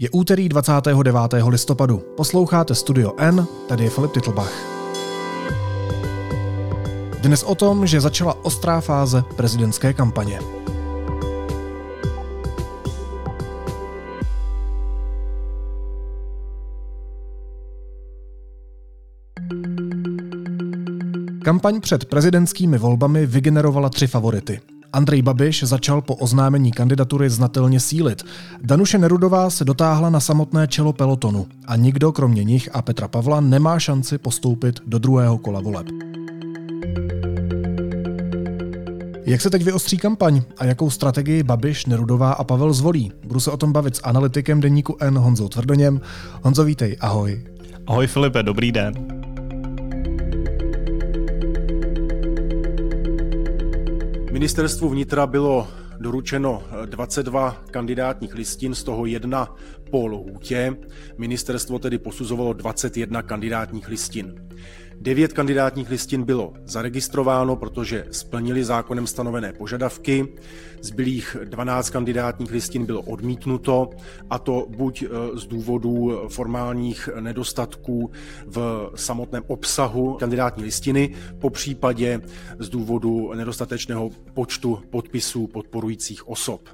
Je úterý 29. listopadu. Posloucháte Studio N, tady je Filip Titlbach. Dnes o tom, že začala ostrá fáze prezidentské kampaně. Kampaň před prezidentskými volbami vygenerovala tři favority. Andrej Babiš začal po oznámení kandidatury znatelně sílit. Danuše Nerudová se dotáhla na samotné čelo pelotonu a nikdo kromě nich a Petra Pavla nemá šanci postoupit do druhého kola voleb. Jak se teď vyostří kampaň a jakou strategii Babiš, Nerudová a Pavel zvolí? Budu se o tom bavit s analytikem deníku N Honzou Tvrdoněm. Honzo, vítej, ahoj. Ahoj Filipe, dobrý den. Ministerstvu vnitra bylo doručeno 22 kandidátních listin, z toho jedna po lhůtě. Ministerstvo tedy posuzovalo 21 kandidátních listin. Devět kandidátních listin bylo zaregistrováno, protože splnili zákonem stanovené požadavky. Zbylých 12 kandidátních listin bylo odmítnuto, a to buď e, z důvodu formálních nedostatků v samotném obsahu kandidátní listiny, po případě z důvodu nedostatečného počtu podpisů podporujících osob.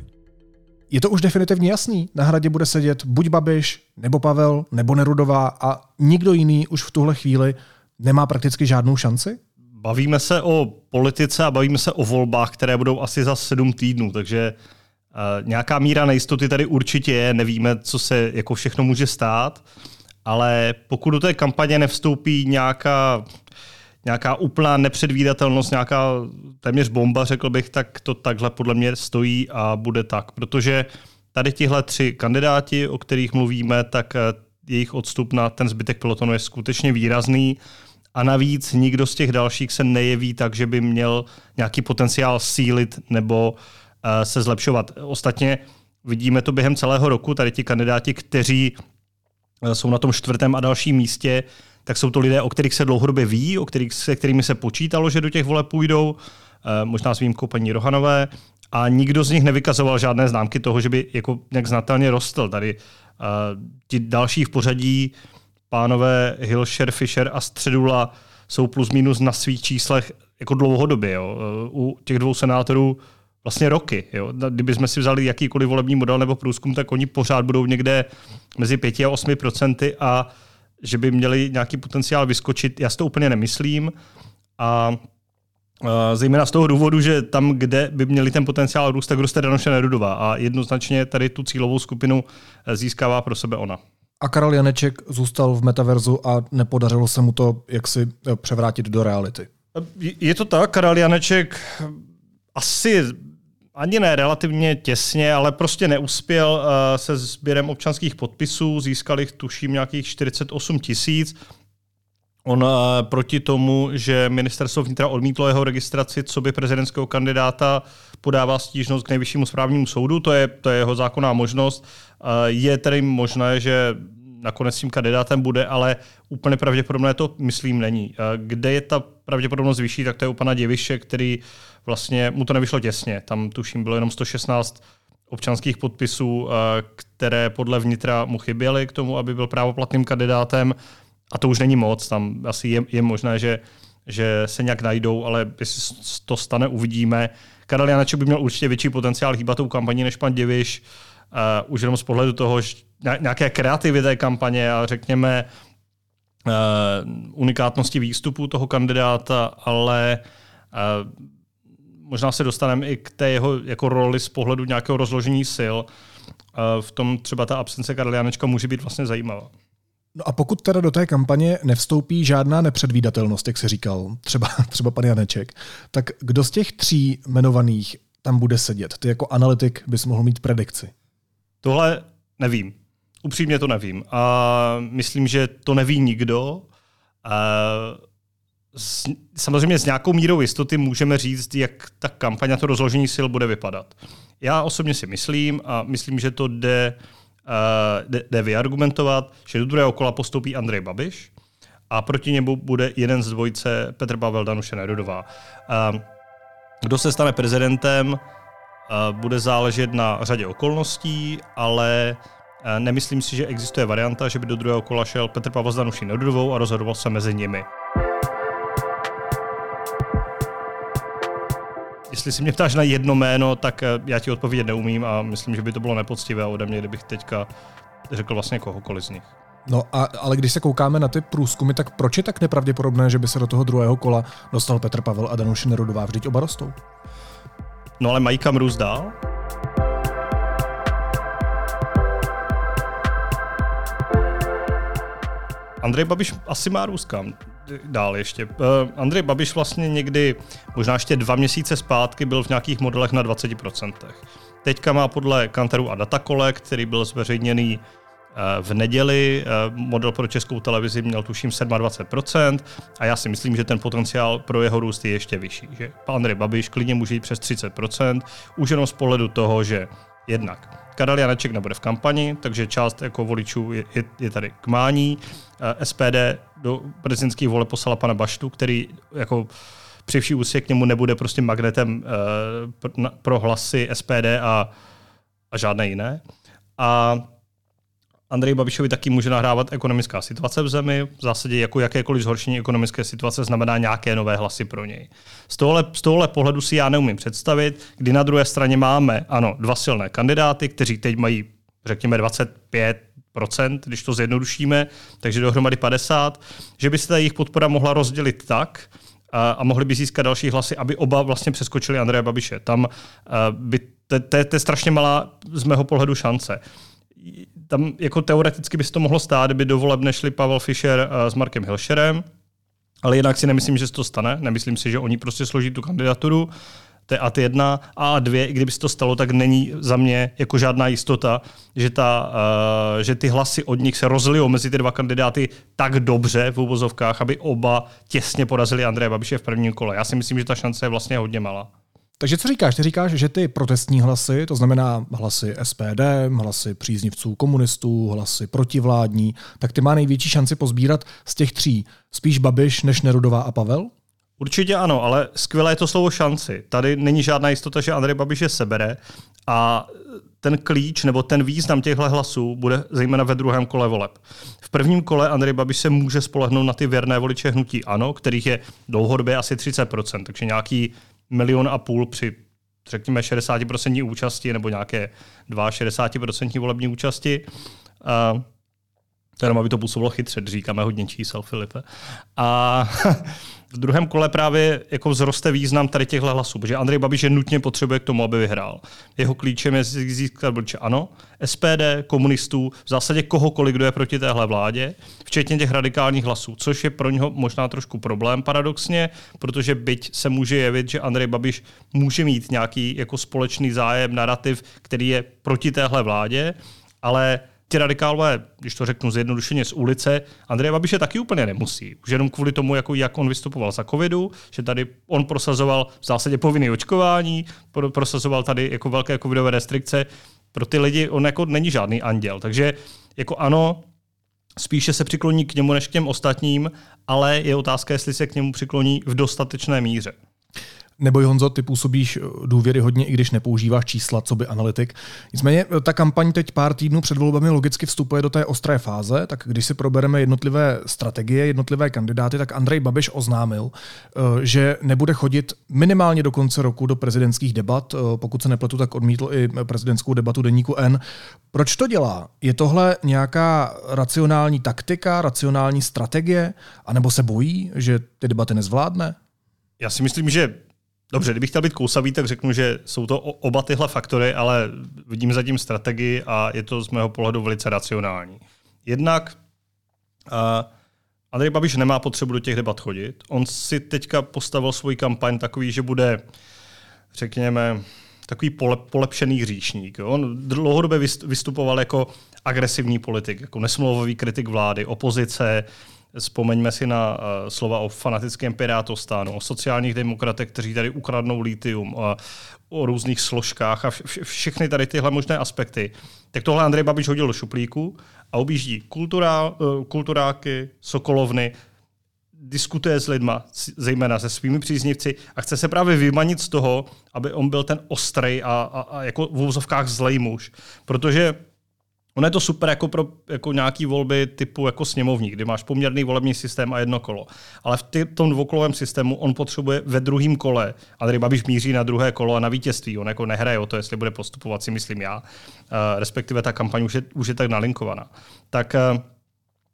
Je to už definitivně jasný. Na hradě bude sedět buď Babiš, nebo Pavel, nebo Nerudová a nikdo jiný už v tuhle chvíli nemá prakticky žádnou šanci? Bavíme se o politice a bavíme se o volbách, které budou asi za sedm týdnů, takže uh, nějaká míra nejistoty tady určitě je, nevíme, co se jako všechno může stát, ale pokud do té kampaně nevstoupí nějaká, nějaká úplná nepředvídatelnost, nějaká téměř bomba, řekl bych, tak to takhle podle mě stojí a bude tak, protože tady tihle tři kandidáti, o kterých mluvíme, tak jejich odstup na ten zbytek pelotonu je skutečně výrazný a navíc nikdo z těch dalších se nejeví tak, že by měl nějaký potenciál sílit nebo uh, se zlepšovat. Ostatně vidíme to během celého roku, tady ti kandidáti, kteří uh, jsou na tom čtvrtém a dalším místě, tak jsou to lidé, o kterých se dlouhodobě ví, o kterých, se kterými se počítalo, že do těch voleb půjdou, uh, možná s výjimkou paní Rohanové, a nikdo z nich nevykazoval žádné známky toho, že by jako nějak znatelně rostl. Tady uh, ti další v pořadí, pánové Hilscher, Fischer a Středula, jsou plus minus na svých číslech jako dlouhodobě. Jo. U těch dvou senátorů vlastně roky. Jo. Kdybychom si vzali jakýkoliv volební model nebo průzkum, tak oni pořád budou někde mezi 5 a 8 procenty a že by měli nějaký potenciál vyskočit, já si to úplně nemyslím. A Zejména z toho důvodu, že tam, kde by měli ten potenciál růst, tak roste Danoše Nerudová a jednoznačně tady tu cílovou skupinu získává pro sebe ona. A Karel Janeček zůstal v metaverzu a nepodařilo se mu to jaksi eh, převrátit do reality. Je to tak, Karel Janeček asi ani ne relativně těsně, ale prostě neuspěl eh, se sběrem občanských podpisů, získal jich tuším nějakých 48 tisíc. On proti tomu, že ministerstvo vnitra odmítlo jeho registraci, co by prezidentského kandidáta podává stížnost k nejvyššímu správnímu soudu, to je, to je jeho zákonná možnost. Je tedy možné, že nakonec tím kandidátem bude, ale úplně pravděpodobné to, myslím, není. Kde je ta pravděpodobnost vyšší, tak to je u pana Děviše, který vlastně, mu to nevyšlo těsně. Tam tuším bylo jenom 116 občanských podpisů, které podle vnitra mu chyběly k tomu, aby byl právoplatným kandidátem a to už není moc, tam asi je, je možné, že, že se nějak najdou, ale jestli to stane, uvidíme. Karel Janeček by měl určitě větší potenciál hýbat tou kampaní než pan Diviš, uh, už jenom z pohledu toho, nějaké kreativity kampaně a řekněme uh, unikátnosti výstupu toho kandidáta, ale uh, možná se dostaneme i k té jeho jako roli z pohledu nějakého rozložení sil. Uh, v tom třeba ta absence Karla Janečka může být vlastně zajímavá. No a pokud teda do té kampaně nevstoupí žádná nepředvídatelnost, jak se říkal, třeba, třeba pan Janeček, tak kdo z těch tří jmenovaných tam bude sedět? Ty jako analytik bys mohl mít predikci. Tohle nevím. Upřímně to nevím. A myslím, že to neví nikdo. A s, samozřejmě s nějakou mírou jistoty můžeme říct, jak ta kampaň a to rozložení sil bude vypadat. Já osobně si myslím a myslím, že to jde uh, jde, jde vyargumentovat, že do druhého kola postoupí Andrej Babiš a proti němu bude jeden z dvojice Petr Pavel Danuše Nerudová. Uh, kdo se stane prezidentem, uh, bude záležet na řadě okolností, ale Nemyslím si, že existuje varianta, že by do druhého kola šel Petr Pavel s Danuší Nerudovou a rozhodoval se mezi nimi. Jestli si mě ptáš na jedno jméno, tak eh, já ti odpovědět neumím a myslím, že by to bylo nepoctivé ode mě, kdybych teďka řekl vlastně kohokoliv z nich. No a, ale když se koukáme na ty průzkumy, tak proč je tak nepravděpodobné, že by se do toho druhého kola dostal Petr Pavel a Danuše Nerudová? Vždyť oba rostou. No ale mají kam růst dál? Andrej Babiš asi má růst kam dál ještě. Uh, Andrej Babiš vlastně někdy, možná ještě dva měsíce zpátky, byl v nějakých modelech na 20%. Teďka má podle Kanteru a Datakole, který byl zveřejněný eh, v neděli, eh, model pro českou televizi měl tuším 27% a já si myslím, že ten potenciál pro jeho růst je ještě vyšší. Že Andrej Babiš klidně může jít přes 30%, už jenom z pohledu toho, že jednak Karel Janeček nebude v kampani, takže část jako voličů je, je, je tady k mání. Eh, SPD do prezidentských vole poslala pana Baštu, který jako při vší úsě k němu nebude prostě magnetem uh, pro hlasy SPD a, a žádné jiné. A Andrej Babišovi taky může nahrávat ekonomická situace v zemi. V zásadě jako jakékoliv zhoršení ekonomické situace znamená nějaké nové hlasy pro něj. Z tohohle, z tohohle pohledu si já neumím představit, kdy na druhé straně máme, ano, dva silné kandidáty, kteří teď mají, řekněme, 25% když to zjednodušíme, takže dohromady 50, že by se ta jejich podpora mohla rozdělit tak, a, a mohli by získat další hlasy, aby oba vlastně přeskočili Andreje Babiše. Tam by to je strašně malá z mého pohledu šance tam jako teoreticky by se to mohlo stát, kdyby do voleb nešli Pavel Fischer eh, s Markem Hilšerem, ale jinak si nemyslím, že se to stane. Nemyslím si, že oni prostě složí tu kandidaturu. To je AT 1 a A2, i kdyby se to stalo, tak není za mě jako žádná jistota, že, ta, uh, že ty hlasy od nich se rozlijou mezi ty dva kandidáty tak dobře v úvozovkách, aby oba těsně porazili Andreje Babiše v prvním kole. Já si myslím, že ta šance je vlastně hodně malá. Takže co říkáš? Ty říkáš, že ty protestní hlasy, to znamená hlasy SPD, hlasy příznivců komunistů, hlasy protivládní, tak ty má největší šanci pozbírat z těch tří. Spíš Babiš než Nerudová a Pavel? Určitě ano, ale skvělé je to slovo šanci. Tady není žádná jistota, že Andrej Babiš je sebere a ten klíč nebo ten význam těchto hlasů bude zejména ve druhém kole voleb. V prvním kole Andrej Babiš se může spolehnout na ty věrné voliče hnutí ANO, kterých je dlouhodobě asi 30%, takže nějaký milion a půl při řekněme 60% účasti nebo nějaké 62% volební účasti. Uh, to jenom, aby to působilo chytře, říkáme hodně čísel, Filipe. A v druhém kole právě jako vzroste význam tady těchto hlasů, protože Andrej Babiš je nutně potřebuje k tomu, aby vyhrál. Jeho klíčem je získat voliče ano, SPD, komunistů, v zásadě kohokoliv, kdo je proti téhle vládě, včetně těch radikálních hlasů, což je pro něho možná trošku problém paradoxně, protože byť se může jevit, že Andrej Babiš může mít nějaký jako společný zájem, narrativ, který je proti téhle vládě, ale ty radikálové, když to řeknu zjednodušeně z ulice, Andreje Babiše taky úplně nemusí. Už jenom kvůli tomu, jako, jak on vystupoval za covidu, že tady on prosazoval v zásadě povinné očkování, prosazoval tady jako velké covidové restrikce. Pro ty lidi on jako není žádný anděl. Takže jako ano, spíše se přikloní k němu než k těm ostatním, ale je otázka, jestli se k němu přikloní v dostatečné míře. Neboj Honzo, ty působíš eh, důvěry hodně, i když nepoužíváš čísla, co by analytik. Nicméně eh, ta kampaň teď pár týdnů před volbami logicky vstupuje do té ostré fáze, tak když si probereme jednotlivé strategie, jednotlivé kandidáty, tak Andrej Babiš oznámil, eh, že nebude chodit minimálně do konce roku do prezidentských debat. Pokud se nepletu, tak odmítl i prezidentskou debatu deníku N. Proč to dělá? Je tohle nějaká racionální taktika, racionální strategie, anebo se bojí, že ty debaty nezvládne? Já si myslím, že Dobře, kdybych chtěl být kousavý, tak řeknu, že jsou to oba tyhle faktory, ale vidím zatím strategii a je to z mého pohledu velice racionální. Jednak uh, Andrej Babiš nemá potřebu do těch debat chodit. On si teďka postavil svůj kampaň takový, že bude, řekněme, takový pole, polepšený hříšník. On dlouhodobě vystupoval jako agresivní politik, jako nesmlouvavý kritik vlády, opozice, Vzpomeňme si na uh, slova o fanatickém pirátostánu, o sociálních demokratech, kteří tady ukradnou litium, a o různých složkách a vš- všechny tady tyhle možné aspekty. Tak tohle Andrej Babiš hodil do šuplíku a objíždí kulturá, uh, kulturáky, sokolovny, diskutuje s lidma, zejména se svými příznivci a chce se právě vymanit z toho, aby on byl ten ostrý a, a, a jako v úzovkách zlej muž. Protože Ono je to super jako pro jako nějaký volby typu jako sněmovní, kdy máš poměrný volební systém a jedno kolo. Ale v tom dvoukolovém systému on potřebuje ve druhém kole, a tady Babiš míří na druhé kolo a na vítězství. On jako nehraje o to, jestli bude postupovat, si myslím já. Uh, respektive ta kampaň už je, už je tak nalinkovaná. Tak uh,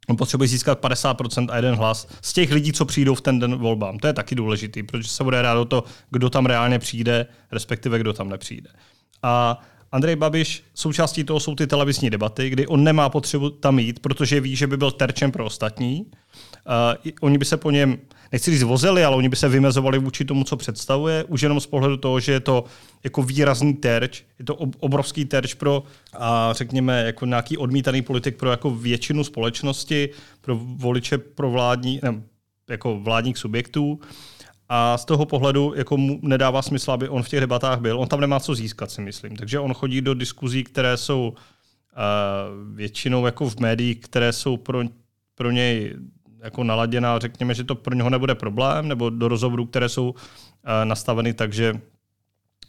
On potřebuje získat 50% a jeden hlas z těch lidí, co přijdou v ten den volbám. To je taky důležitý, protože se bude rád o to, kdo tam reálně přijde, respektive kdo tam nepřijde. A Andrej Babiš, součástí toho jsou ty televizní debaty, kdy on nemá potřebu tam jít, protože ví, že by byl terčem pro ostatní. Uh, oni by se po něm, nechci říct vozili, ale oni by se vymezovali vůči tomu, co představuje, už jenom z pohledu toho, že je to jako výrazný terč, je to obrovský terč pro, a řekněme, jako nějaký odmítaný politik pro jako většinu společnosti, pro voliče pro vládní, ne, jako vládních subjektů. A z toho pohledu jako mu nedává smysl, aby on v těch debatách byl. On tam nemá co získat, si myslím. Takže on chodí do diskuzí, které jsou uh, většinou jako v médiích, které jsou pro, pro něj jako naladěná, řekněme, že to pro něho nebude problém, nebo do rozhovorů, které jsou uh, nastaveny tak, že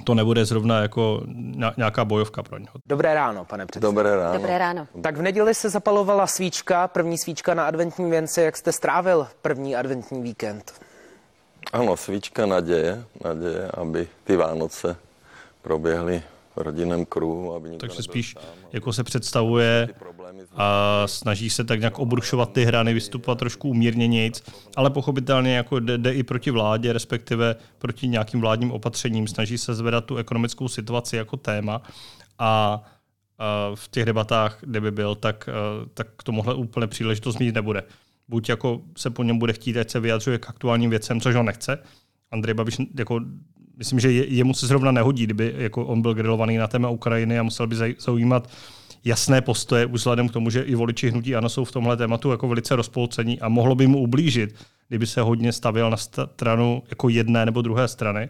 to nebude zrovna jako nějaká bojovka pro něho. Dobré ráno, pane předsedo. Dobré ráno. Dobré ráno. Tak v neděli se zapalovala svíčka, první svíčka na adventní věnci. Jak jste strávil první adventní víkend? Ano, svíčka naděje, naděje, aby ty Vánoce proběhly v rodinném kruhu. Aby Takže spíš sám, jako se představuje a snaží se tak nějak obrušovat ty hrany, vystupovat trošku umírněnějíc, ale pochopitelně jako jde, jde i proti vládě, respektive proti nějakým vládním opatřením, snaží se zvedat tu ekonomickou situaci jako téma a v těch debatách, kde by byl, tak, tak k tomuhle úplně příležitost mít nebude buď jako se po něm bude chtít, ať se vyjadřuje k aktuálním věcem, což on nechce. Andrej Babiš, jako, myslím, že je, jemu se zrovna nehodí, kdyby jako on byl grilovaný na téma Ukrajiny a musel by zaujímat jasné postoje, vzhledem k tomu, že i voliči hnutí ANO jsou v tomhle tématu jako velice rozpolcení a mohlo by mu ublížit, kdyby se hodně stavil na stranu jako jedné nebo druhé strany.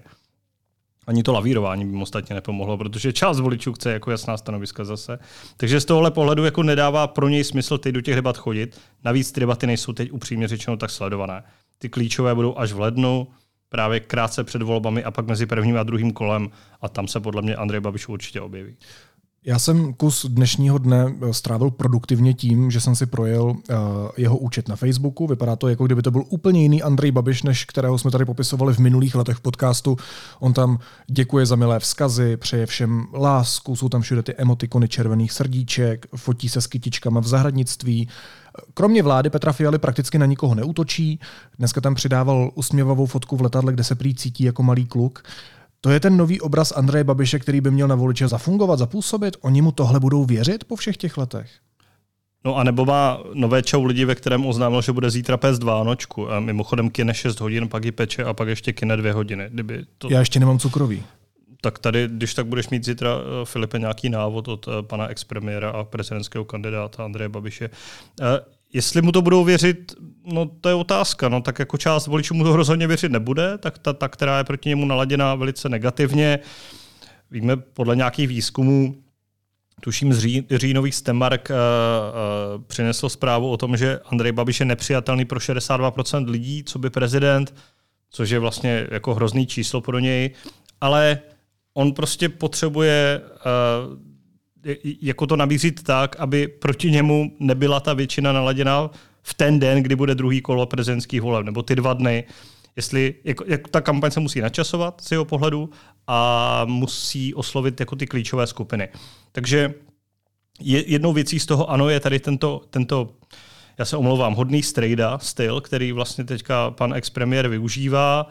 Ani to lavírování by mu ostatně nepomohlo, protože část voličů chce jako jasná stanoviska zase. Takže z tohohle pohledu jako nedává pro něj smysl teď do těch debat chodit. Navíc ty debaty nejsou teď upřímně řečeno tak sledované. Ty klíčové budou až v lednu, právě krátce před volbami a pak mezi prvním a druhým kolem a tam se podle mě Andrej Babiš určitě objeví. Já jsem kus dnešního dne eh, strávil produktivně tím, že jsem si projel uh, jeho účet na Facebooku. Vypadá to, jako kdyby to byl úplně jiný Andrej Babiš, než kterého jsme tady popisovali v minulých letech v podcastu. On tam děkuje za milé vzkazy, přeje všem lásku, jsou tam všude ty emotikony červených srdíček, fotí se s kytičkama v zahradnictví. Kromě vlády Petra Fialy prakticky na nikoho neútočí. Dneska tam přidával usměvavou fotku v letadle, kde se prý cítí jako malý kluk. To je ten nový obraz Andreje Babiše, který by měl na voliče zafungovat, zapůsobit? Oni mu tohle budou věřit po všech těch letech? No a nebo má nové čau lidi, ve kterém oznámil, že bude zítra pes dva nočku. A mimochodem kine 6 hodin, pak ji peče a pak ještě kine 2 hodiny. Kdyby to... Já ještě nemám cukrový. Tak tady, když tak budeš mít zítra, eh, Filipe, nějaký návod od eh, pana expremiéra a prezidentského kandidáta Andreje Babiše. Jestli mu to budou věřit, no to je otázka. No, tak jako část voličů mu to rozhodně věřit nebude, tak ta, ta, která je proti němu naladěná velice negativně. Víme podle nějakých výzkumů, tuším z ří, říjnových Stemark uh, uh, přinesl zprávu o tom, že Andrej Babiš je nepřijatelný pro 62% lidí, co by prezident, což je vlastně jako hrozný číslo pro něj, ale on prostě potřebuje uh, jako to nabízit tak, aby proti němu nebyla ta většina naladěná v ten den, kdy bude druhý kolo prezidentských voleb, nebo ty dva dny. Jestli, jako, jak ta kampaň se musí načasovat z jeho pohledu a musí oslovit jako ty klíčové skupiny. Takže jednou věcí z toho, ano, je tady tento, tento já se omlouvám, hodný strejda styl, který vlastně teďka pan ex-premiér využívá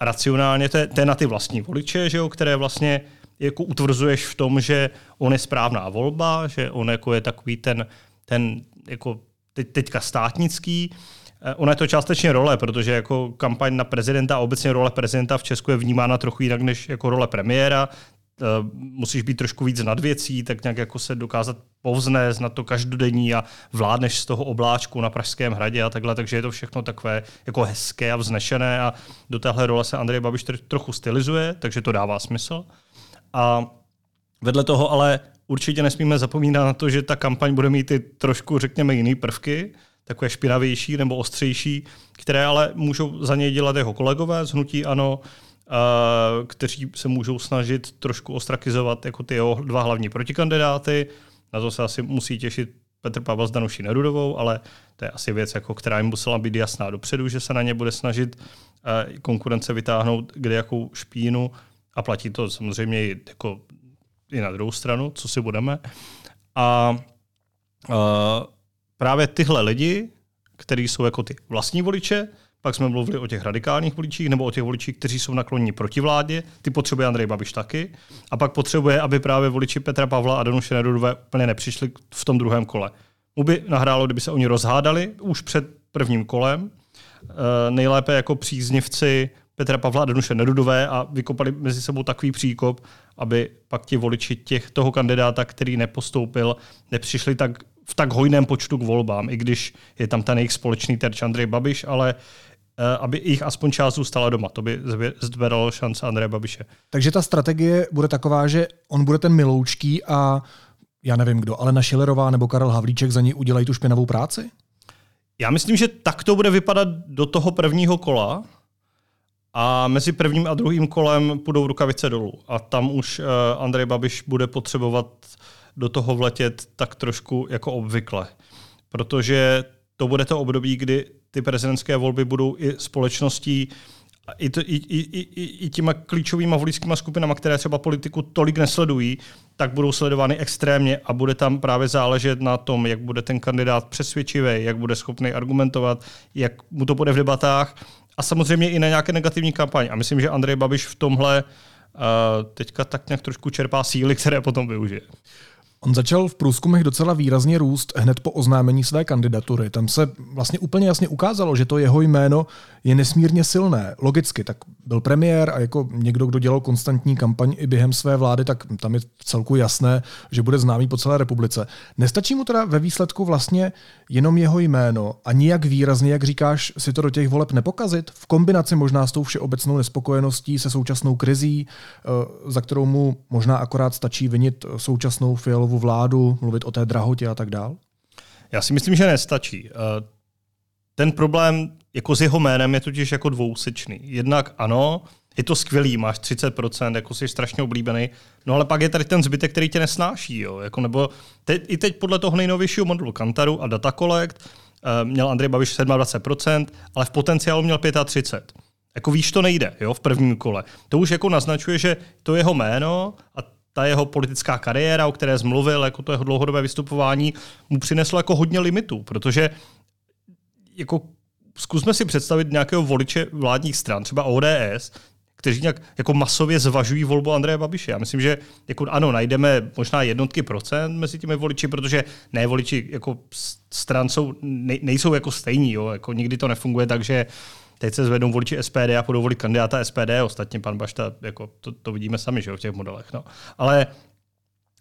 racionálně, to je, to je na ty vlastní voliče, že jo, které vlastně jako utvrzuješ v tom, že on je správná volba, že on jako je takový ten, ten jako teď, teďka státnický. Eh, ona je to částečně role, protože jako kampaň na prezidenta a obecně role prezidenta v Česku je vnímána trochu jinak než jako role premiéra. Eh, musíš být trošku víc nad věcí, tak nějak jako se dokázat povznést na to každodenní a vládneš z toho obláčku na Pražském hradě a takhle, takže je to všechno takové jako hezké a vznešené a do téhle role se Andrej Babiš trochu stylizuje, takže to dává smysl. A vedle toho ale určitě nesmíme zapomínat na to, že ta kampaň bude mít i trošku, řekněme, jiné prvky, takové špinavější nebo ostřejší, které ale můžou za něj dělat jeho kolegové z Hnutí Ano, kteří se můžou snažit trošku ostrakizovat jako ty jeho dva hlavní protikandidáty. Na to se asi musí těšit Petr Pavel s Danuší Nerudovou, ale to je asi věc, jako, která jim musela být jasná dopředu, že se na ně bude snažit konkurence vytáhnout kde jakou špínu a platí to samozřejmě jako, i na druhou stranu, co si budeme. A uh, právě tyhle lidi, kteří jsou jako ty vlastní voliče, pak jsme mluvili o těch radikálních voličích nebo o těch voličích, kteří jsou nakloněni proti vládě. Ty potřebuje Andrej Babiš taky. A pak potřebuje, aby právě voliči Petra Pavla a Danuše Nerudové úplně nepřišli v tom druhém kole. Mu by nahrálo, kdyby se oni rozhádali už před prvním kolem. E, nejlépe jako příznivci Petra Pavla a Danuše Nerudové a vykopali mezi sebou takový příkop, aby pak ti voliči těch, toho kandidáta, který nepostoupil, nepřišli tak v tak hojném počtu k volbám, i když je tam ten jejich společný terč Andrej Babiš, ale Eh, aby jich aspoň část zůstala doma. To by zvedalo šance Andreje Babiše. Takže ta strategie bude taková, že on bude ten miloučký a já nevím kdo, ale na Šilerová nebo Karel Havlíček za ní udělají tu špinavou práci? Já myslím, že tak to bude vypadat do toho prvního kola a mezi prvním a druhým kolem půjdou rukavice dolů. A tam už uh, Andrej Babiš bude potřebovat do toho vletět tak trošku jako obvykle. Protože to bude to období, kdy ty prezidentské volby budou i společností, i, to, i, i, i, i těma klíčovými voličskými skupinami, které třeba politiku tolik nesledují, tak budou sledovány extrémně a bude tam právě záležet na tom, jak bude ten kandidát přesvědčivý, jak bude schopný argumentovat, jak mu to bude v debatách a samozřejmě i na nějaké negativní kampaň. A myslím, že Andrej Babiš v tomhle uh, teďka tak nějak trošku čerpá síly, které potom využije. On začal v průzkumech docela výrazně růst hned po oznámení své kandidatury. Tam se vlastně úplně jasně ukázalo, že to jeho jméno je nesmírně silné. Logicky, tak byl premiér a jako někdo, kdo dělal konstantní kampaň i během své vlády, tak tam je celku jasné, že bude známý po celé republice. Nestačí mu teda ve výsledku vlastně jenom jeho jméno a nijak výrazně, jak říkáš, si to do těch voleb nepokazit? V kombinaci možná s tou všeobecnou nespokojeností se současnou krizí, eh, za kterou mu možná akorát stačí vinit současnou fialovou vládu, mluvit o té drahotě a tak dál? Já si myslím, že nestačí. Eh, ten problém jako s jeho jménem je totiž jako dvousečný. Jednak ano, je to skvělý, máš 30%, jako jsi strašně oblíbený, no ale pak je tady ten zbytek, který tě nesnáší. Jo? Jako, nebo te, i teď podle toho nejnovějšího modelu Kantaru a Data Collect uh, měl Andrej Babiš 27%, ale v potenciálu měl 35%. Jako víš, to nejde jo, v prvním kole. To už jako naznačuje, že to jeho jméno a ta jeho politická kariéra, o které zmluvil, jako to jeho dlouhodobé vystupování, mu přineslo jako hodně limitů, protože jako zkusme si představit nějakého voliče vládních stran, třeba ODS, kteří nějak jako masově zvažují volbu Andreje Babiše. Já myslím, že jako ano, najdeme možná jednotky procent mezi těmi voliči, protože ne voliči jako stran jsou, ne, nejsou jako stejní. Jo? Jako nikdy to nefunguje tak, že teď se zvednou voliči SPD a budou volit kandidáta SPD, ostatně pan Bašta, jako to, to vidíme sami že jo, v těch modelech. No. Ale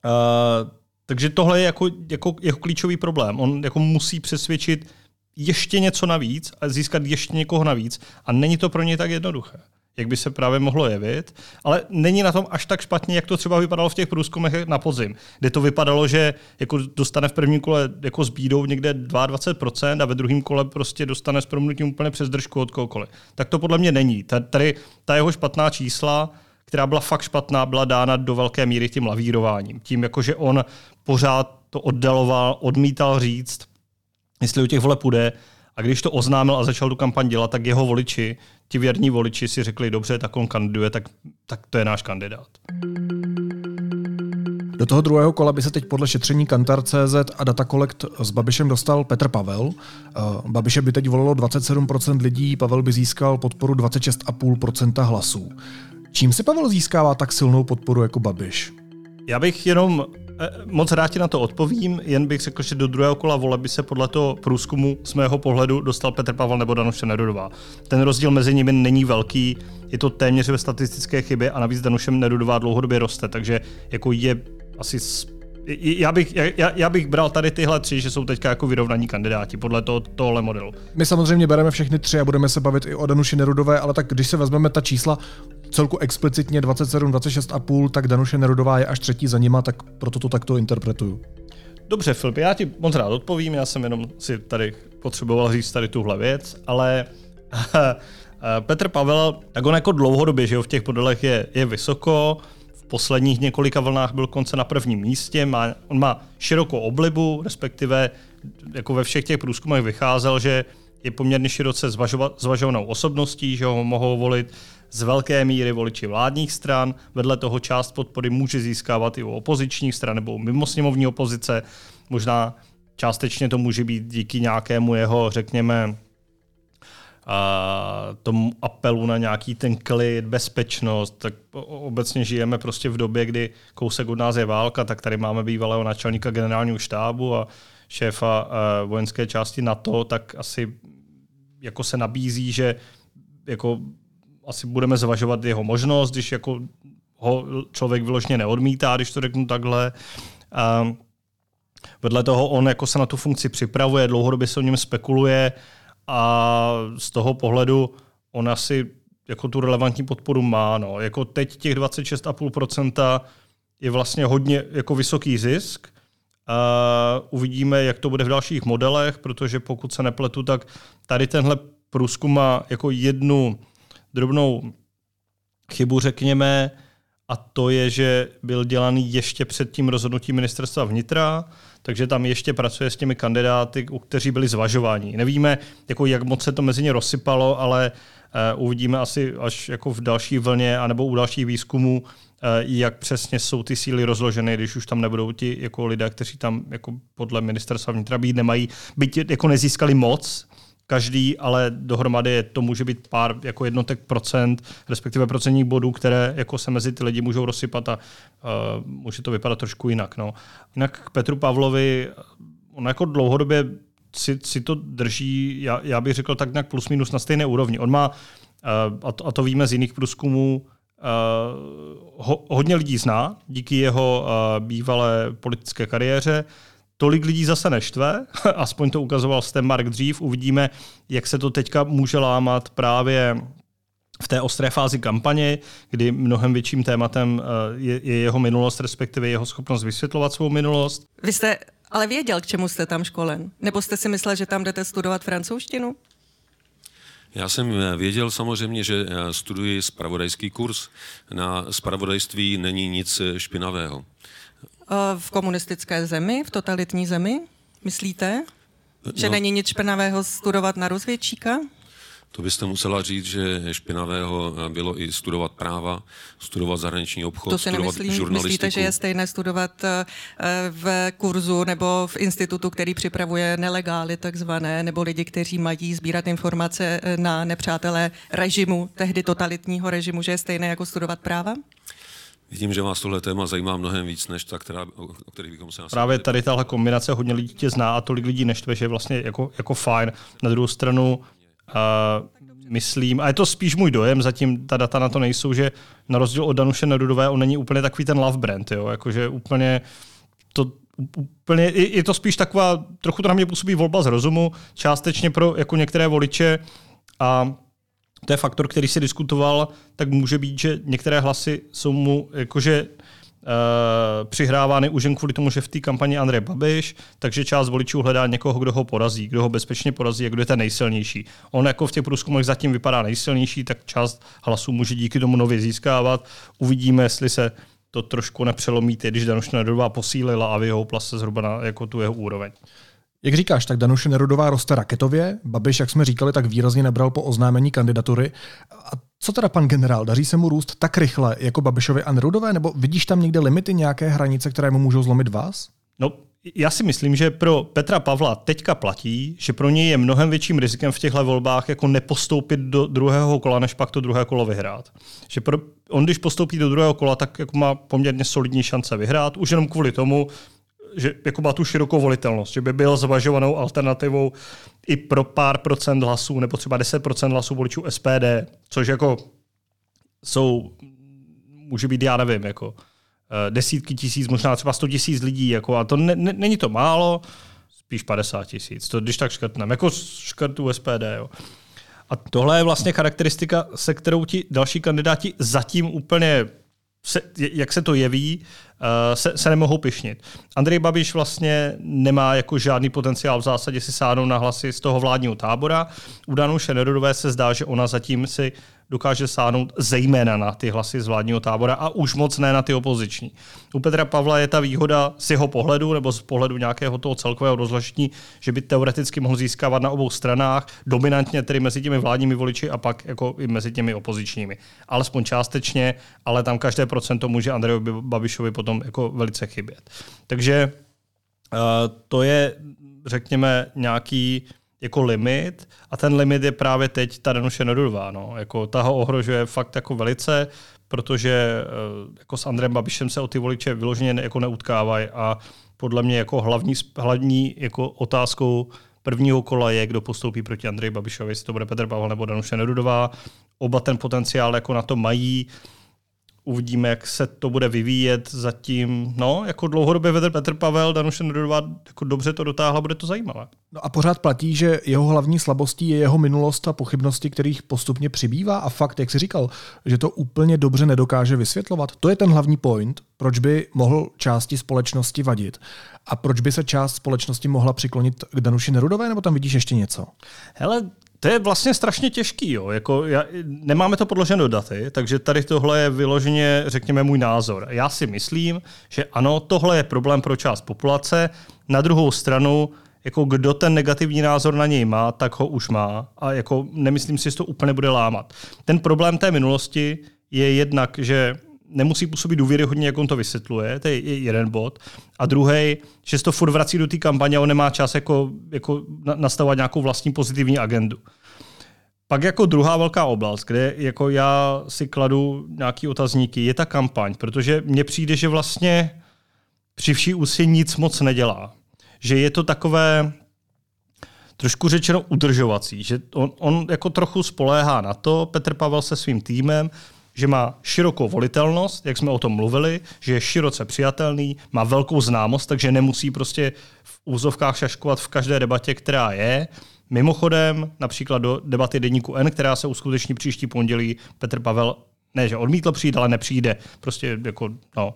uh, takže tohle je jako, jako, jako klíčový problém. On jako musí přesvědčit ještě něco navíc a získat ještě někoho navíc. A není to pro ně tak jednoduché, jak by se právě mohlo jevit. Ale není na tom až tak špatně, jak to třeba vypadalo v těch průzkumech na podzim, kde to vypadalo, že jako dostane v prvním kole jako s bídou někde 22% a ve druhém kole prostě dostane s promlutím úplně přes držku od kohokoliv. Tak to podle mě není. Tady ta jeho špatná čísla která byla fakt špatná, byla dána do velké míry tím lavírováním. Tím, jako že on pořád to oddaloval, odmítal říct, jestli u těch voleb půjde. A když to oznámil a začal tu kampaň dělat, tak jeho voliči, ti věrní voliči si řekli, dobře, tak on kandiduje, tak, tak to je náš kandidát. Do toho druhého kola by se teď podle šetření Kantar.cz a Data Collect s Babišem dostal Petr Pavel. Eh, Babiše by teď volilo 27% lidí, Pavel by získal podporu 26,5% hlasů. Čím si Pavel získává tak silnou podporu jako Babiš? Já bych jenom Eh, moc rád ti na to odpovím, jen bych řekl, že do druhého kola vole by se podle toho průzkumu z mého pohledu dostal Petr Pavel nebo Danuše Nerudová. Ten rozdíl mezi nimi není velký, je to téměř ve statistické chybě a navíc Danuše Nerudová dlouhodobě roste, takže jako je asi já bych, já, já bych bral tady tyhle tři, že jsou teďka jako vyrovnaní kandidáti podle toho, tohle modelu. My samozřejmě bereme všechny tři a budeme se bavit i o Danuši Nerudové, ale tak když se vezmeme ta čísla celku explicitně 27, 26 a půl, tak Danuše Nerudová je až třetí za nima, tak proto to takto interpretuju. Dobře, Filip, já ti moc rád odpovím, já jsem jenom si tady potřeboval říct tady tuhle věc, ale Petr Pavel, tak on jako dlouhodobě, že jo, v těch modelech je, je vysoko, posledních několika vlnách byl konce na prvním místě. Má, on má širokou oblibu, respektive jako ve všech těch průzkumech vycházel, že je poměrně široce zvažovanou osobností, že ho mohou volit z velké míry voliči vládních stran. Vedle toho část podpory může získávat i u opozičních stran nebo mimo sněmovní opozice. Možná částečně to může být díky nějakému jeho, řekněme, a tomu apelu na nějaký ten klid, bezpečnost, tak obecně žijeme prostě v době, kdy kousek od nás je válka, tak tady máme bývalého načelníka generálního štábu a šéfa uh, vojenské části NATO, tak asi jako se nabízí, že jako asi budeme zvažovat jeho možnost, když jako ho člověk vyložně neodmítá, když to řeknu takhle. Uh, vedle toho on jako se na tu funkci připravuje, dlouhodobě se o něm spekuluje, a z toho pohledu on asi jako tu relevantní podporu má. No. Jako teď těch 26,5% je vlastně hodně jako vysoký zisk. A uvidíme, jak to bude v dalších modelech, protože pokud se nepletu, tak tady tenhle průzkum má jako jednu drobnou chybu, řekněme, a to je, že byl dělaný ještě před tím rozhodnutím ministerstva vnitra, takže tam ještě pracuje s těmi kandidáty, kteří byli zvažováni. Nevíme, jako jak moc se to mezi ně rozsypalo, ale uh, uvidíme asi až jako v další vlně anebo u dalších výzkumů, uh, jak přesně jsou ty síly rozloženy, když už tam nebudou ti jako lidé, kteří tam jako podle ministerstva vnitra být nemají, byť jako nezískali moc, každý, ale dohromady to může být pár jako jednotek procent, respektive procentních bodů, které jako se mezi ty lidi můžou rozsypat a uh, může to vypadat trošku jinak. No. Jinak k Petru Pavlovi, on jako dlouhodobě si, si to drží, já, já bych řekl tak nějak plus minus na stejné úrovni. On má, uh, a, to, a to víme z jiných průzkumů, uh, ho, hodně lidí zná díky jeho uh, bývalé politické kariéře, tolik lidí zase neštve, aspoň to ukazoval Stem Mark dřív, uvidíme, jak se to teďka může lámat právě v té ostré fázi kampaně, kdy mnohem větším tématem eh, je, je jeho minulost, respektive jeho schopnost vysvětlovat svou minulost. Vy jste ale věděl, k čemu jste tam školen? Nebo jste si myslel, že tam jdete studovat francouzštinu? Já jsem eh, věděl samozřejmě, že eh, studuji spravodajský kurz. Na spravodajství není nic špinavého. Eh, v komunistické zemi, v totalitní zemi? Myslíte? Že no, není nic špinavého studovat na rozvědčíka? To byste musela říct, že špinavého bylo i studovat práva, studovat zahraniční obchod, to si studovat nemyslím, žurnalistiku. Myslíte, že je stejné studovat eh, v kurzu nebo v institutu, který připravuje nelegály takzvané, nebo lidi, kteří mají sbírat informace eh, na nepřátelé režimu, tehdy totalitního režimu, že je stejné jako studovat práva? Vidím, že vás tohle téma zajímá mnohem víc, než ta, která, o kterých bychom se Právě tady tahle kombinace hodně lidí tě zná a tolik lidí neštve, že je vlastně jako, jako fajn. Na druhou stranu uh, myslím, a je to spíš můj dojem, zatím ta data na to nejsou, že na rozdíl od Danuše Nerudové, on není úplně takový ten love brand, jo? jakože úplně to úplně, je to spíš taková, trochu to na mě působí volba z rozumu, částečně pro jako některé voliče a to je faktor, který se diskutoval, tak může být, že některé hlasy jsou mu jakože Uh, přihrávány už jen kvůli tomu, že v té kampani Andrej Babiš, takže část voličů hledá někoho, kdo ho porazí, kdo ho bezpečně porazí a kdo je ten nejsilnější. On jako v těch průzkumech zatím vypadá nejsilnější, tak část hlasů může díky tomu nově získávat. Uvidíme, jestli se to trošku nepřelomí, když Danuš Nedová posílila a vyhoupla se zhruba na jako tu jeho úroveň. Jak říkáš, tak Danuše Nerudová roste raketově, Babiš, jak jsme říkali, tak výrazně nebral po oznámení kandidatury. A co teda pan generál, daří se mu růst tak rychle jako Babišovi a Nerudové, nebo vidíš tam někde limity, nějaké hranice, které mu můžou zlomit vás? No, já si myslím, že pro Petra Pavla teďka platí, že pro něj je mnohem větším rizikem v těchto volbách jako nepostoupit do druhého kola, než pak to druhé kolo vyhrát. Že pro, on, když postoupí do druhého kola, tak jako má poměrně solidní šance vyhrát, už jenom kvůli tomu, že jako má tu širokou volitelnost, že by byl zvažovanou alternativou i pro pár procent hlasů, nebo třeba 10 procent hlasů voličů SPD, což jako jsou, může být, já nevím, jako eh, desítky tisíc, možná třeba 100 tisíc lidí, jako, a to ne, ne, není to málo, spíš 50 tisíc, to když tak škrtneme, jako škrtu SPD. Jo. A tohle je vlastně charakteristika, se kterou ti další kandidáti zatím úplně se, jak se to jeví, uh, se, se nemohou pišnit. Andrej Babiš vlastně nemá jako žádný potenciál v zásadě si sáhnout na hlasy z toho vládního tábora. U Danuše Nerudové se zdá, že ona zatím si dokáže sáhnout zejména na ty hlasy z vládního tábora a už moc ne na ty opoziční. U Petra Pavla je ta výhoda z jeho pohledu nebo z pohledu nějakého toho celkového rozložení, že by teoreticky mohl získávat na obou stranách, dominantně tedy mezi těmi vládními voliči a pak jako i mezi těmi opozičními. Alespoň částečně, ale tam každé procento může Andrejovi Babišovi potom jako velice chybět. Takže uh, to je, řekněme, nějaký jako limit a ten limit je právě teď ta Danuše Nerudová. No. Jako, ta ho ohrožuje fakt jako velice, protože uh, jako s Andrem Babišem se o ty voliče vyloženě ne, jako neutkávají a podle mě jako hlavní, hlavní jako otázkou prvního kola je, kdo postoupí proti Andreji Babišovi, jestli to bude Petr Pavel nebo Danuše Nerudová. Oba ten potenciál jako na to mají. Uvidíme, jak se to bude vyvíjet zatím. No, jako dlouhodobě vedr Petr Pavel, Danuše Nerudová jako dobře to dotáhla, bude to zajímavé. No a pořád platí, že jeho hlavní slabostí je jeho minulost a pochybnosti, kterých postupně přibývá a fakt, jak jsi říkal, že to úplně dobře nedokáže vysvětlovat. To je ten hlavní point, proč by mohl části společnosti vadit a proč by se část společnosti mohla přiklonit k Danuši Nerudové, nebo tam vidíš ještě něco? Hele, to je vlastně strašně těžký. Jo. Jako, já, nemáme to podloženo daty, takže tady tohle je vyloženě, řekněme, můj názor. Já si myslím, že ano, tohle je problém pro část populace. Na druhou stranu, jako kdo ten negativní názor na něj má, tak ho už má. A jako nemyslím si, že to úplně bude lámat. Ten problém té minulosti je jednak, že nemusí působit důvěryhodně, jak on to vysvětluje, to je jeden bod. A druhý, že se to furt vrací do té kampaně a on nemá čas jako, jako nastavovat nějakou vlastní pozitivní agendu. Pak jako druhá velká oblast, kde jako já si kladu nějaký otazníky, je ta kampaň, protože mně přijde, že vlastně při vší úsilí nic moc nedělá. Že je to takové trošku řečeno udržovací, že on, on jako trochu spoléhá na to, Petr Pavel se svým týmem, že má širokou volitelnost, jak jsme o tom mluvili, že je široce přijatelný, má velkou známost, takže nemusí prostě v úzovkách šaškovat v každé debatě, která je. Mimochodem, například do debaty Deníku N, která se uskuteční příští pondělí, Petr Pavel ne, že odmítl přijít, ale nepřijde. Prostě jako, no,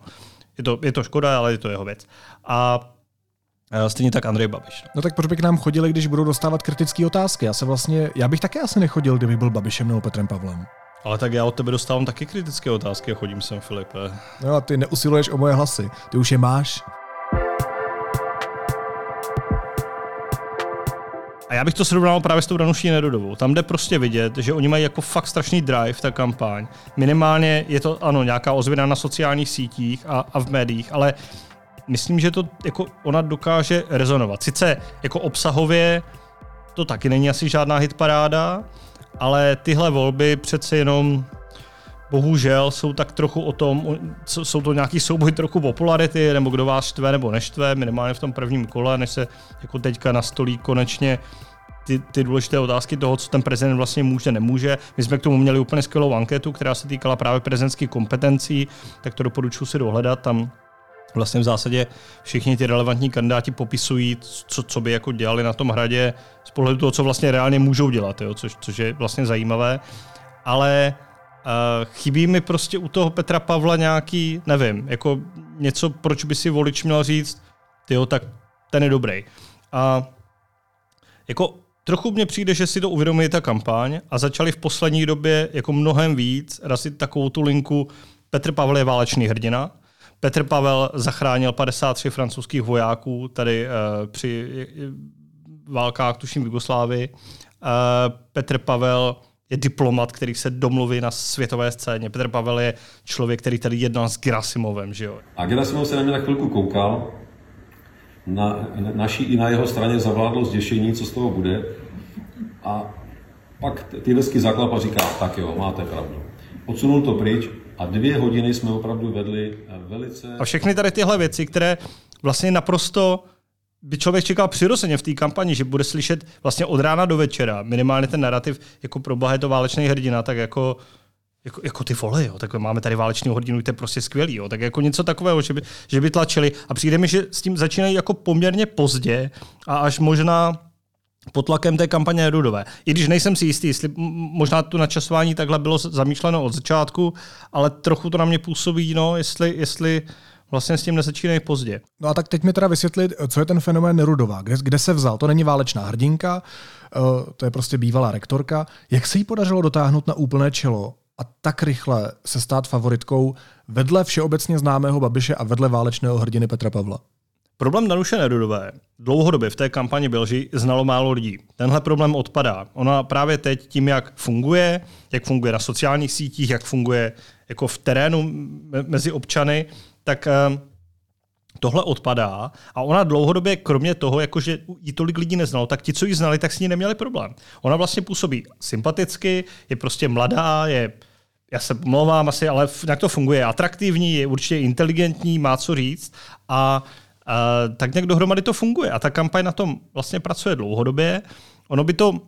je to, je to škoda, ale je to jeho věc. A Stejně tak Andrej Babiš. No tak proč by k nám chodili, když budou dostávat kritické otázky? Já se vlastně, já bych také asi nechodil, kdyby byl Babišem nebo Petrem Pavlem. Ale tak já od tebe dostávám taky kritické otázky a chodím sem, Filipe. No a ty neusiluješ o moje hlasy. Ty už je máš. A já bych to srovnal právě s tou Danuší Nerudovou. Tam jde prostě vidět, že oni mají jako fakt strašný drive, ta kampaň. Minimálně je to, ano, nějaká ozvěna na sociálních sítích a, a v médiích, ale myslím, že to jako ona dokáže rezonovat. Sice jako obsahově to taky není asi žádná hitparáda, ale tyhle volby přece jenom bohužel jsou tak trochu o tom, jsou to nějaký souboj trochu popularity, nebo kdo vás štve nebo neštve, minimálně v tom prvním kole, než se jako teďka nastolí konečně ty, ty důležité otázky toho, co ten prezident vlastně může, nemůže. My jsme k tomu měli úplně skvělou anketu, která se týkala právě prezidentských kompetencí, tak to doporučuji si dohledat. Tam vlastně v zásadě všichni ty relevantní kandidáti popisují, co, co by jako dělali na tom hradě z pohledu toho, co vlastně reálně můžou dělat, jo, což, což je vlastně zajímavé. Ale uh, chybí mi prostě u toho Petra Pavla nějaký, nevím, jako něco, proč by si volič měl říct, jo, tak ten je dobrý. A jako trochu mně přijde, že si to uvědomí ta kampaň a začali v poslední době jako mnohem víc razit takovou tu linku Petr Pavel je válečný hrdina, Petr Pavel zachránil 53 francouzských vojáků tady uh, při válkách, tuším v Jugoslávii. Uh, Petr Pavel je diplomat, který se domluví na světové scéně. Petr Pavel je člověk, který tady jednal s Gerasimovem, že jo? A Gerasimov se na mě na chvilku koukal. Na, naší i na jeho straně zavládlo zděšení, co z toho bude. A pak Tyleský zaklap a říká, tak jo, máte pravdu. Odsunul to pryč a dvě hodiny jsme opravdu vedli eh, velice... A všechny tady tyhle věci, které vlastně naprosto by člověk čekal přirozeně v té kampani, že bude slyšet vlastně od rána do večera, minimálně ten narrativ, jako pro boha je to válečný hrdina, tak jako jako, jako ty vole, jo, tak máme tady válečný hrdinu, to je prostě skvělý, jo, tak jako něco takového, že by, že by tlačili. A přijde mi, že s tím začínají jako poměrně pozdě a až možná pod tlakem té kampaně Nerudové. I když nejsem si jistý, jestli možná tu načasování takhle bylo zamýšleno od začátku, ale trochu to na mě působí, no, jestli, jestli vlastně s tím nezačínají pozdě. No a tak teď mi teda vysvětlit, co je ten fenomén Nerudová, kde, kde se vzal. To není válečná hrdinka, eh, to je prostě bývalá rektorka. Jak se jí podařilo dotáhnout na úplné čelo a tak rychle se stát favoritkou vedle všeobecně známého Babiše a vedle válečného hrdiny Petra Pavla? Problém Danuše Nerudové dlouhodobě v té kampani byl, že znalo málo lidí. Tenhle problém odpadá. Ona právě teď tím, jak funguje, jak funguje na sociálních sítích, jak funguje jako v terénu mezi občany, tak eh, tohle odpadá a ona dlouhodobě, kromě toho, jako že jí tolik lidí neznalo, tak ti, co ji znali, tak s ní neměli problém. Ona vlastně působí sympaticky, je prostě mladá, je já se pomlouvám asi, ale jak to funguje, je atraktivní, je určitě inteligentní, má co říct a Uh, tak nějak dohromady to funguje a ta kampaň na tom vlastně pracuje dlouhodobě. Ono by to uh,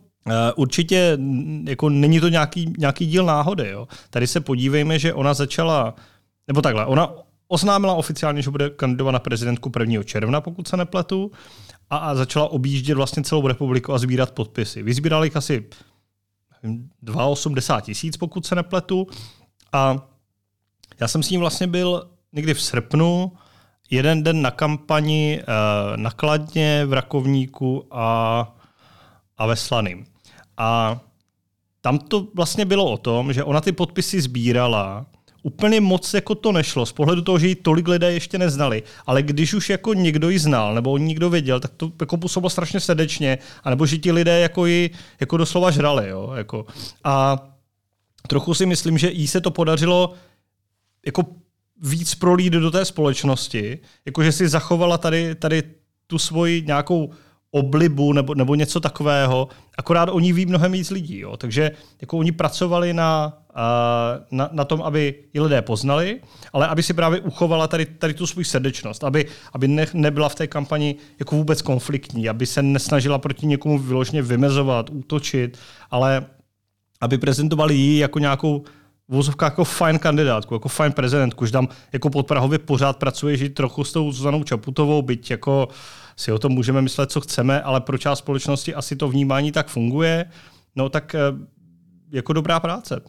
určitě, jako není to nějaký, nějaký díl náhody. Jo. Tady se podívejme, že ona začala, nebo takhle, ona oznámila oficiálně, že bude kandidovat na prezidentku 1. června, pokud se nepletu, a, a začala objíždět vlastně celou republiku a sbírat podpisy. Vyzbírali jich asi 2,80 tisíc, pokud se nepletu. A já jsem s ním vlastně byl někdy v srpnu, jeden den na kampani uh, na Kladně, v Rakovníku a, a ve Slaným. A tam to vlastně bylo o tom, že ona ty podpisy sbírala, úplně moc jako to nešlo, z pohledu toho, že ji tolik lidé ještě neznali, ale když už jako někdo ji znal, nebo někdo věděl, tak to jako působilo strašně srdečně, anebo že ti lidé jako ji jako doslova žrali. Jo, jako. A trochu si myslím, že jí se to podařilo jako víc prolít do té společnosti, jakože si zachovala tady, tady tu svoji nějakou oblibu nebo, nebo něco takového, akorát oni ví mnohem víc lidí. Jo. Takže jako oni pracovali na, na, na tom, aby i lidé poznali, ale aby si právě uchovala tady, tady tu svou srdečnost, aby, aby ne, nebyla v té kampani jako vůbec konfliktní, aby se nesnažila proti někomu vyloženě vymezovat, útočit, ale aby prezentovali ji jako nějakou vozovka jako fajn kandidátku, jako fajn prezidentku, že tam jako pod Prahově pořád pracuje, že trochu s tou Zuzanou Čaputovou, byť jako si o tom můžeme myslet, co chceme, ale pro část společnosti asi to vnímání tak funguje, no tak eh, jako dobrá práce.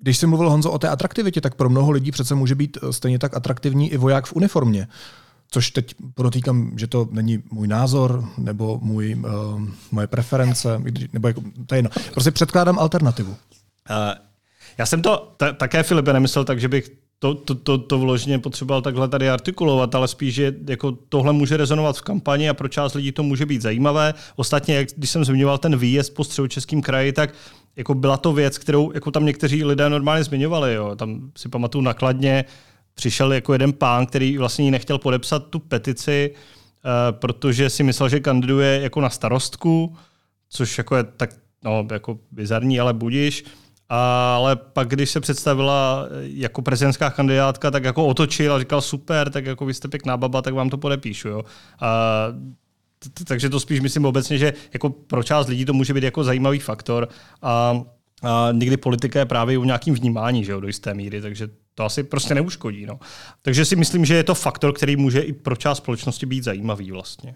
Když jsi mluvil, Honzo, o té atraktivitě, tak pro mnoho lidí přece může být eh, stejně tak atraktivní i voják v uniformě. Což teď podotýkám, že to není můj názor nebo můj, uh, moje preference, nebo jako, to je jedno. Prostě předkládám alternativu. Uh, já jsem to t- také, Filipe, nemyslel tak, že bych to, to, to, to vložně potřeboval takhle tady artikulovat, ale spíš, že jako tohle může rezonovat v kampani a pro část lidí to může být zajímavé. Ostatně, jak, když jsem zmiňoval ten výjezd po středočeském kraji, tak jako byla to věc, kterou jako tam někteří lidé normálně zmiňovali. Jo. Tam si pamatuju nakladně, přišel jako jeden pán, který vlastně nechtěl podepsat tu petici, uh, protože si myslel, že kandiduje jako na starostku, což jako je tak no, jako bizarní, ale budíš ale pak, když se představila jako prezidentská kandidátka, tak jako otočil a říkal super, tak jako vy jste pěkná baba, tak vám to podepíšu. Jo. A takže to spíš myslím obecně, že jako pro část lidí to může být jako zajímavý faktor a, a někdy politika je právě u nějakým vnímání, že jo, do jisté míry, takže to asi prostě neuškodí. No. Takže si myslím, že je to faktor, který může i pro část společnosti být zajímavý vlastně.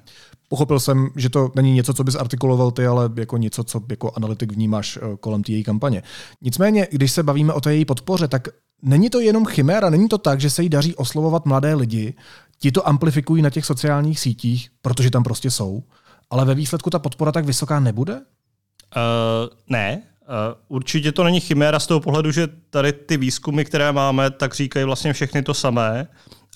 Pochopil jsem, že to není něco, co bys artikuloval ty, ale jako něco, co jako analytik vnímáš eh, kolem té její kampaně. Nicméně, když se bavíme o té její podpoře, tak není to jenom chiméra, není to tak, že se jí daří oslovovat mladé lidi, ti to amplifikují na těch sociálních sítích, protože tam prostě jsou, ale ve výsledku ta podpora tak vysoká nebude? Uh, ne, určitě to není chiméra z toho pohledu, že tady ty výzkumy, které máme, tak říkají vlastně všechny to samé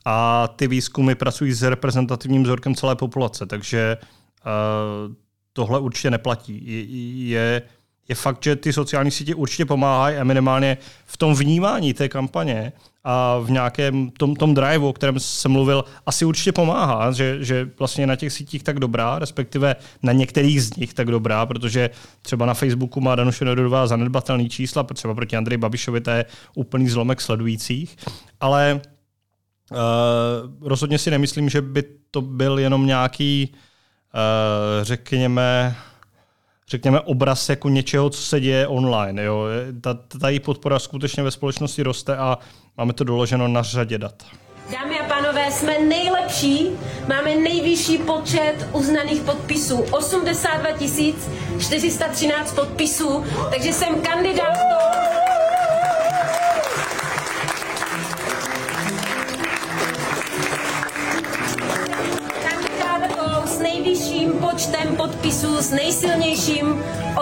a ty výzkumy pracují s reprezentativním vzorkem celé populace, takže uh, tohle určitě neplatí. Je, je, je fakt, že ty sociální sítě určitě pomáhají a minimálně v tom vnímání té kampaně a v nějakém tom, tom drive, o kterém jsem mluvil, asi určitě pomáhá, že, že vlastně na těch sítích tak dobrá, respektive na některých z nich tak dobrá, protože třeba na Facebooku má Danuše Nedodová zanedbatelný čísla, třeba proti Andreji Babišovi to je úplný zlomek sledujících, ale Uh, rozhodně si nemyslím, že by to byl jenom nějaký, uh, řekněme, řekněme, obraz jako něčeho, co se děje online. Jo. Ta, ta její podpora skutečně ve společnosti roste a máme to doloženo na řadě dat. Dámy a pánové, jsme nejlepší, máme nejvyšší počet uznaných podpisů, 82 413 podpisů, takže jsem kandidátkou počtem podpisů s nejsilnějším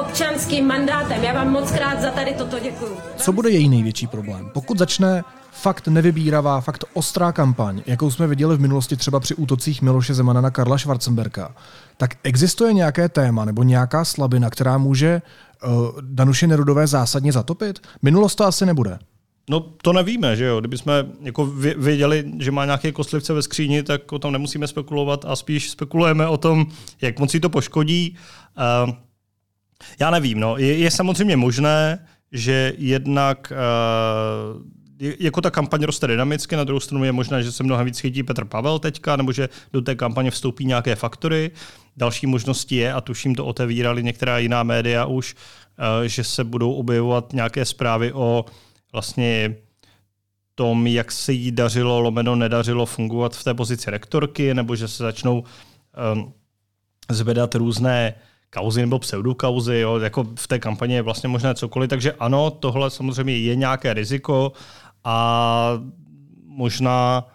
občanským mandátem. Já vám moc krát za tady toto děkuju. Co bude její největší problém? Pokud začne fakt nevybíravá, fakt ostrá kampaň, jakou jsme viděli v minulosti třeba při útocích Miloše Zemana na Karla Schwarzenberka, tak existuje nějaké téma nebo nějaká slabina, která může uh, Danuše Nerudové zásadně zatopit? Minulost to asi nebude. No to nevíme, že jo. Kdybychom jako věděli, že má nějaké kostlivce ve skříni, tak o tom nemusíme spekulovat a spíš spekulujeme o tom, jak moc si to poškodí. Uh, já nevím, no. Je, je samozřejmě možné, že jednak uh, jako ta kampaň roste dynamicky, na druhou stranu je možné, že se mnohem víc chytí Petr Pavel teďka, nebo že do té kampaně vstoupí nějaké faktory. Další možností je, a tuším to otevírali některá jiná média už, uh, že se budou objevovat nějaké zprávy o vlastně tom, jak se jí dařilo, lomeno nedařilo fungovat v té pozici rektorky, nebo že se začnou um, zvedat různé kauzy nebo pseudokauzy, jo, jako v té kampani je vlastně možné cokoliv, takže ano, tohle samozřejmě je nějaké riziko a možná,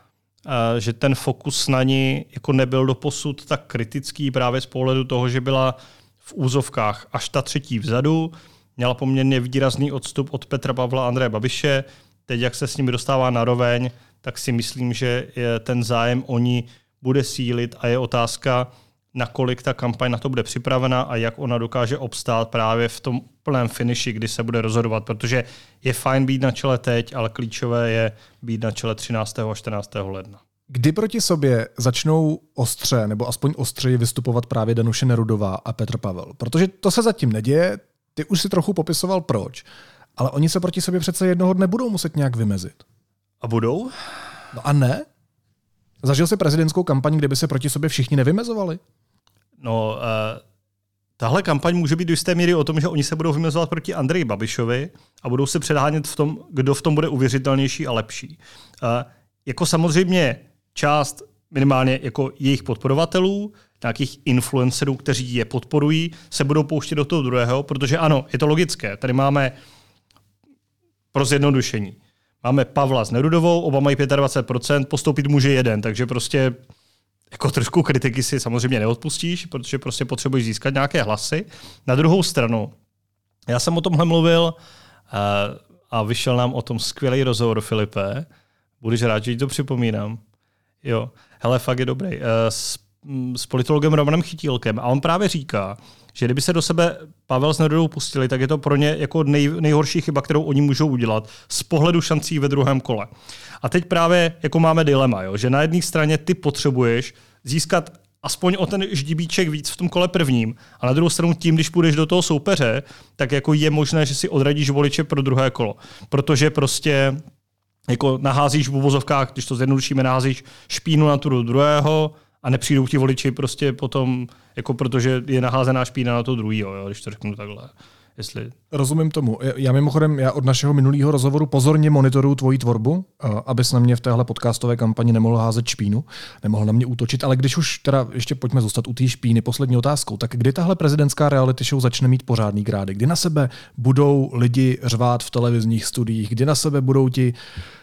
eh, že ten fokus na ní jako nebyl doposud tak kritický právě z pohledu toho, že byla v úzovkách až ta třetí vzadu, měla poměrně výrazný odstup od Petra Pavla Andreje Babiše. Teď, jak se s nimi dostává na roveň, tak si myslím, že ten zájem o ní bude sílit a je otázka, nakolik ta kampaň na to bude připravena a jak ona dokáže obstát právě v tom plném finiši, kdy se bude rozhodovat, protože je fajn být na čele teď, ale klíčové je být na čele 13. a 14. ledna. Kdy proti sobě začnou ostře, nebo aspoň ostřeji vystupovat právě Danuše Nerudová a Petr Pavel? Protože to se zatím neděje, ty už si trochu popisoval proč, ale oni se proti sobě přece jednoho dne budou muset nějak vymezit. A budou? No a ne? Zažil jsi prezidentskou kampaň, kde by se proti sobě všichni nevymezovali? No, uh, tahle kampaň může být do jisté míry o tom, že oni se budou vymezovat proti Andreji Babišovi a budou se předhánět v tom, kdo v tom bude uvěřitelnější a lepší. Uh, jako samozřejmě část minimálně jako jejich podporovatelů, nějakých influencerů, kteří je podporují, se budou pouštět do toho druhého, protože ano, je to logické. Tady máme pro zjednodušení. Máme Pavla s Nerudovou, oba mají 25%, postoupit může jeden, takže prostě jako trošku kritiky si samozřejmě neodpustíš, protože prostě potřebuješ získat nějaké hlasy. Na druhou stranu, já jsem o tomhle mluvil uh, a vyšel nám o tom skvělý rozhovor, Filipe. Budeš rád, že ti to připomínám. Jo, hele, fakt je dobrý. Uh, s, s politologem Romanem Chytílkem a on právě říká, že kdyby se do sebe Pavel s Nerudou pustili, tak je to pro ně jako nej, nejhorší chyba, kterou oni můžou udělat z pohledu šancí ve druhém kole. A teď právě jako máme dilema, jo, že na jedné straně ty potřebuješ získat aspoň o ten ždibíček víc v tom kole prvním. A na druhou stranu tím, když půjdeš do toho soupeře, tak jako je možné, že si odradíš voliče pro druhé kolo. Protože prostě jako naházíš v uvozovkách, když to zjednodušíme, naházíš špínu na tu druhého a nepřijdou ti voliči prostě potom, jako protože je naházená špína na to druhého, když to řeknu takhle. Jestli... Rozumím tomu. Já mimochodem, já od našeho minulého rozhovoru pozorně monitoruju tvoji tvorbu, abys na mě v téhle podcastové kampani nemohl házet špínu, nemohl na mě útočit, ale když už teda ještě pojďme zůstat u té špíny, poslední otázkou, tak kdy tahle prezidentská reality show začne mít pořádný grády? Kdy na sebe budou lidi řvát v televizních studiích? Kdy na sebe budou ti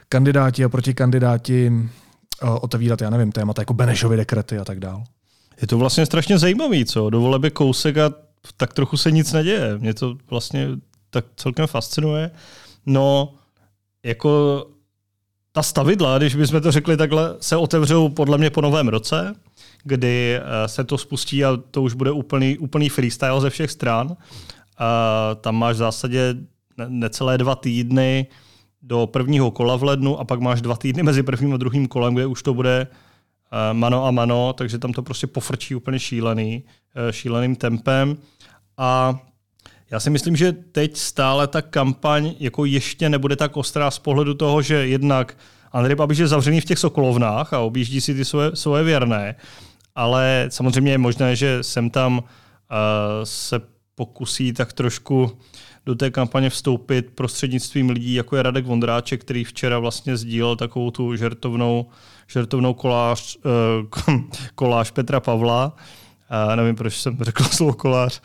kandidáti a protikandidáti otevírat, já nevím, témata jako Benešovy dekrety a tak dál? Je to vlastně strašně zajímavý, co? Do voleby kousek a tak trochu se nic neděje. Mě to vlastně tak celkem fascinuje. No, jako ta stavidla, když bychom to řekli takhle, se otevřou podle mě po novém roce, kdy eh, se to spustí a to už bude úplný, úplný freestyle ze všech stran. A tam máš v zásadě necelé dva týdny do prvního kola v lednu a pak máš dva týdny mezi prvním a druhým kolem, kde už to bude eh, mano a mano, takže tam to prostě pofrčí úplně šílený, eh, šíleným tempem. A já si myslím, že teď stále ta kampaň jako ještě nebude tak ostrá z pohledu toho, že jednak Andrej Babiš je zavřený v těch Sokolovnách a objíždí si ty svoje, svoje věrné, ale samozřejmě je možné, že sem tam uh, se pokusí tak trošku do té kampaně vstoupit prostřednictvím lidí, jako je Radek Vondráček, který včera vlastně sdílel takovou tu žertovnou, žertovnou koláž, uh, koláž Petra Pavla. Uh, nevím, proč jsem řekl slovo kolář.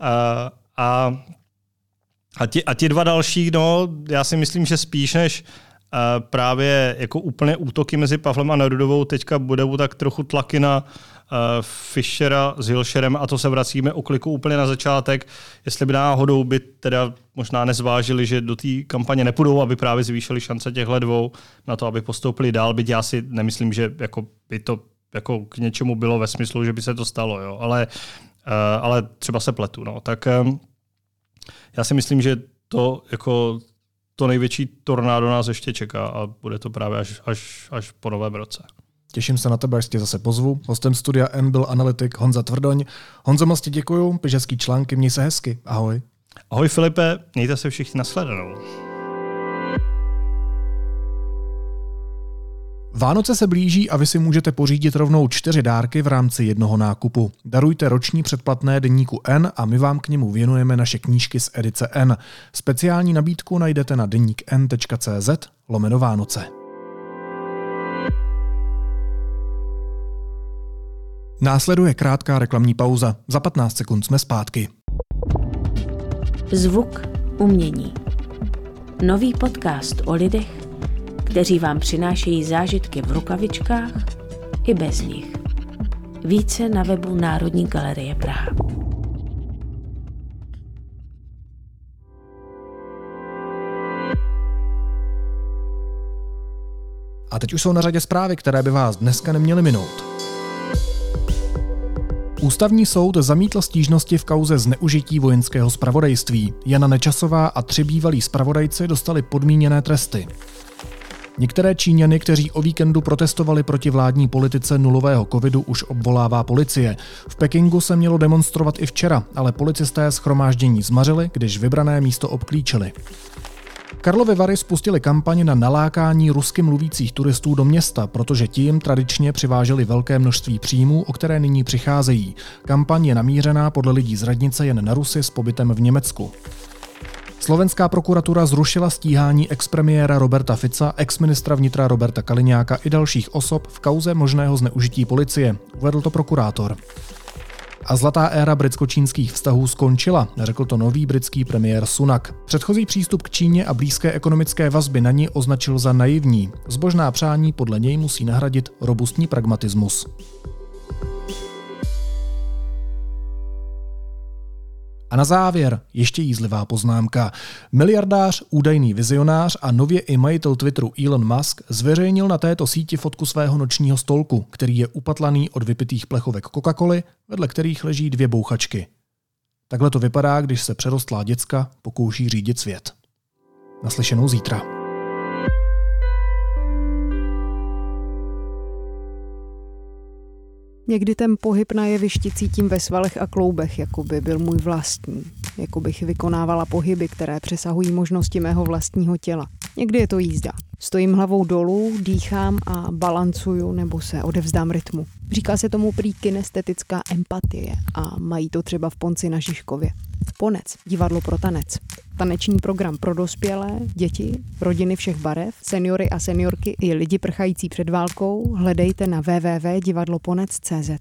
A, a, a, ti, a ti dva další, no, já si myslím, že spíš než právě jako úplně útoky mezi Pavlem a Nerudovou teďka budou tak trochu tlaky na Fischera s Hilšerem a to se vracíme o kliku úplně na začátek, jestli by náhodou by teda možná nezvážili, že do té kampaně nepůjdou, aby právě zvýšili šance těchhle dvou na to, aby postoupili dál, byť já si nemyslím, že jako by to jako k něčemu bylo ve smyslu, že by se to stalo, jo. Ale, ale třeba se pletu. No. Tak já si myslím, že to jako to největší tornádo nás ještě čeká a bude to právě až, až, až po novém roce. Těším se na tebe, až tě zase pozvu. Hostem studia N byl analytik Honza Tvrdoň. Honzo, moc ti děkuju, píš hezký články, měj se hezky. Ahoj. Ahoj Filipe, mějte se všichni nasledanou. Vánoce se blíží a vy si můžete pořídit rovnou čtyři dárky v rámci jednoho nákupu. Darujte roční předplatné deníku N a my vám k němu věnujeme naše knížky z edice N. Speciální nabídku najdete na deníkn.cz lomeno Vánoce. Následuje krátká reklamní pauza. Za 15 sekund jsme zpátky. Zvuk umění. Nový podcast o lidech, kteří vám přinášejí zážitky v rukavičkách i bez nich. Více na webu Národní galerie Praha. A teď už jsou na řadě zprávy, které by vás dneska neměly minout. Ústavní soud zamítl stížnosti v kauze zneužití vojenského spravodajství. Jana Nečasová a tři bývalí spravodajci dostali podmíněné tresty. Některé Číňany, kteří o víkendu protestovali proti vládní politice nulového covidu, už obvolává policie. V Pekingu se mělo demonstrovat i včera, ale policisté schromáždění zmařili, když vybrané místo obklíčili. Karlovy Vary spustili kampaň na nalákání rusky mluvících turistů do města, protože ti jim tradičně přiváželi velké množství příjmů, o které nyní přicházejí. Kampaň je namířená podle lidí z radnice jen na Rusy s pobytem v Německu. Slovenská prokuratura zrušila stíhání expremiéra Roberta Fica, exministra vnitra Roberta Kaliňáka i dalších osob v kauze možného zneužití policie, uvedl to prokurátor. A zlatá éra britsko-čínských vztahů skončila, řekl to nový britský premiér Sunak. Předchozí přístup k Číně a blízké ekonomické vazby na ní označil za naivní. Zbožná přání podle něj musí nahradit robustní pragmatismus. A na závěr ještě jízlivá poznámka. Miliardář, údajný vizionář a nově i majitel Twitteru Elon Musk zveřejnil na této síti fotku svého nočního stolku, který je upatlaný od vypitých plechovek Coca-Coly, vedle kterých leží dvě bouchačky. Takhle to vypadá, když se přerostlá děcka pokouší řídit svět. Naslyšenou zítra. Někdy ten pohyb na jevišti cítím ve svalech a kloubech, jako by byl můj vlastní. Jako bych vykonávala pohyby, které přesahují možnosti mého vlastního těla. Někdy je to jízda. Stojím hlavou dolů, dýchám a balancuju nebo se odevzdám rytmu. Říká se tomu prý kinestetická empatie a mají to třeba v Ponci na Žižkově. Ponec, divadlo pro tanec. Taneční program pro dospělé, děti, rodiny všech barev, seniory a seniorky i lidi prchající před válkou hledejte na www.divadloponec.cz.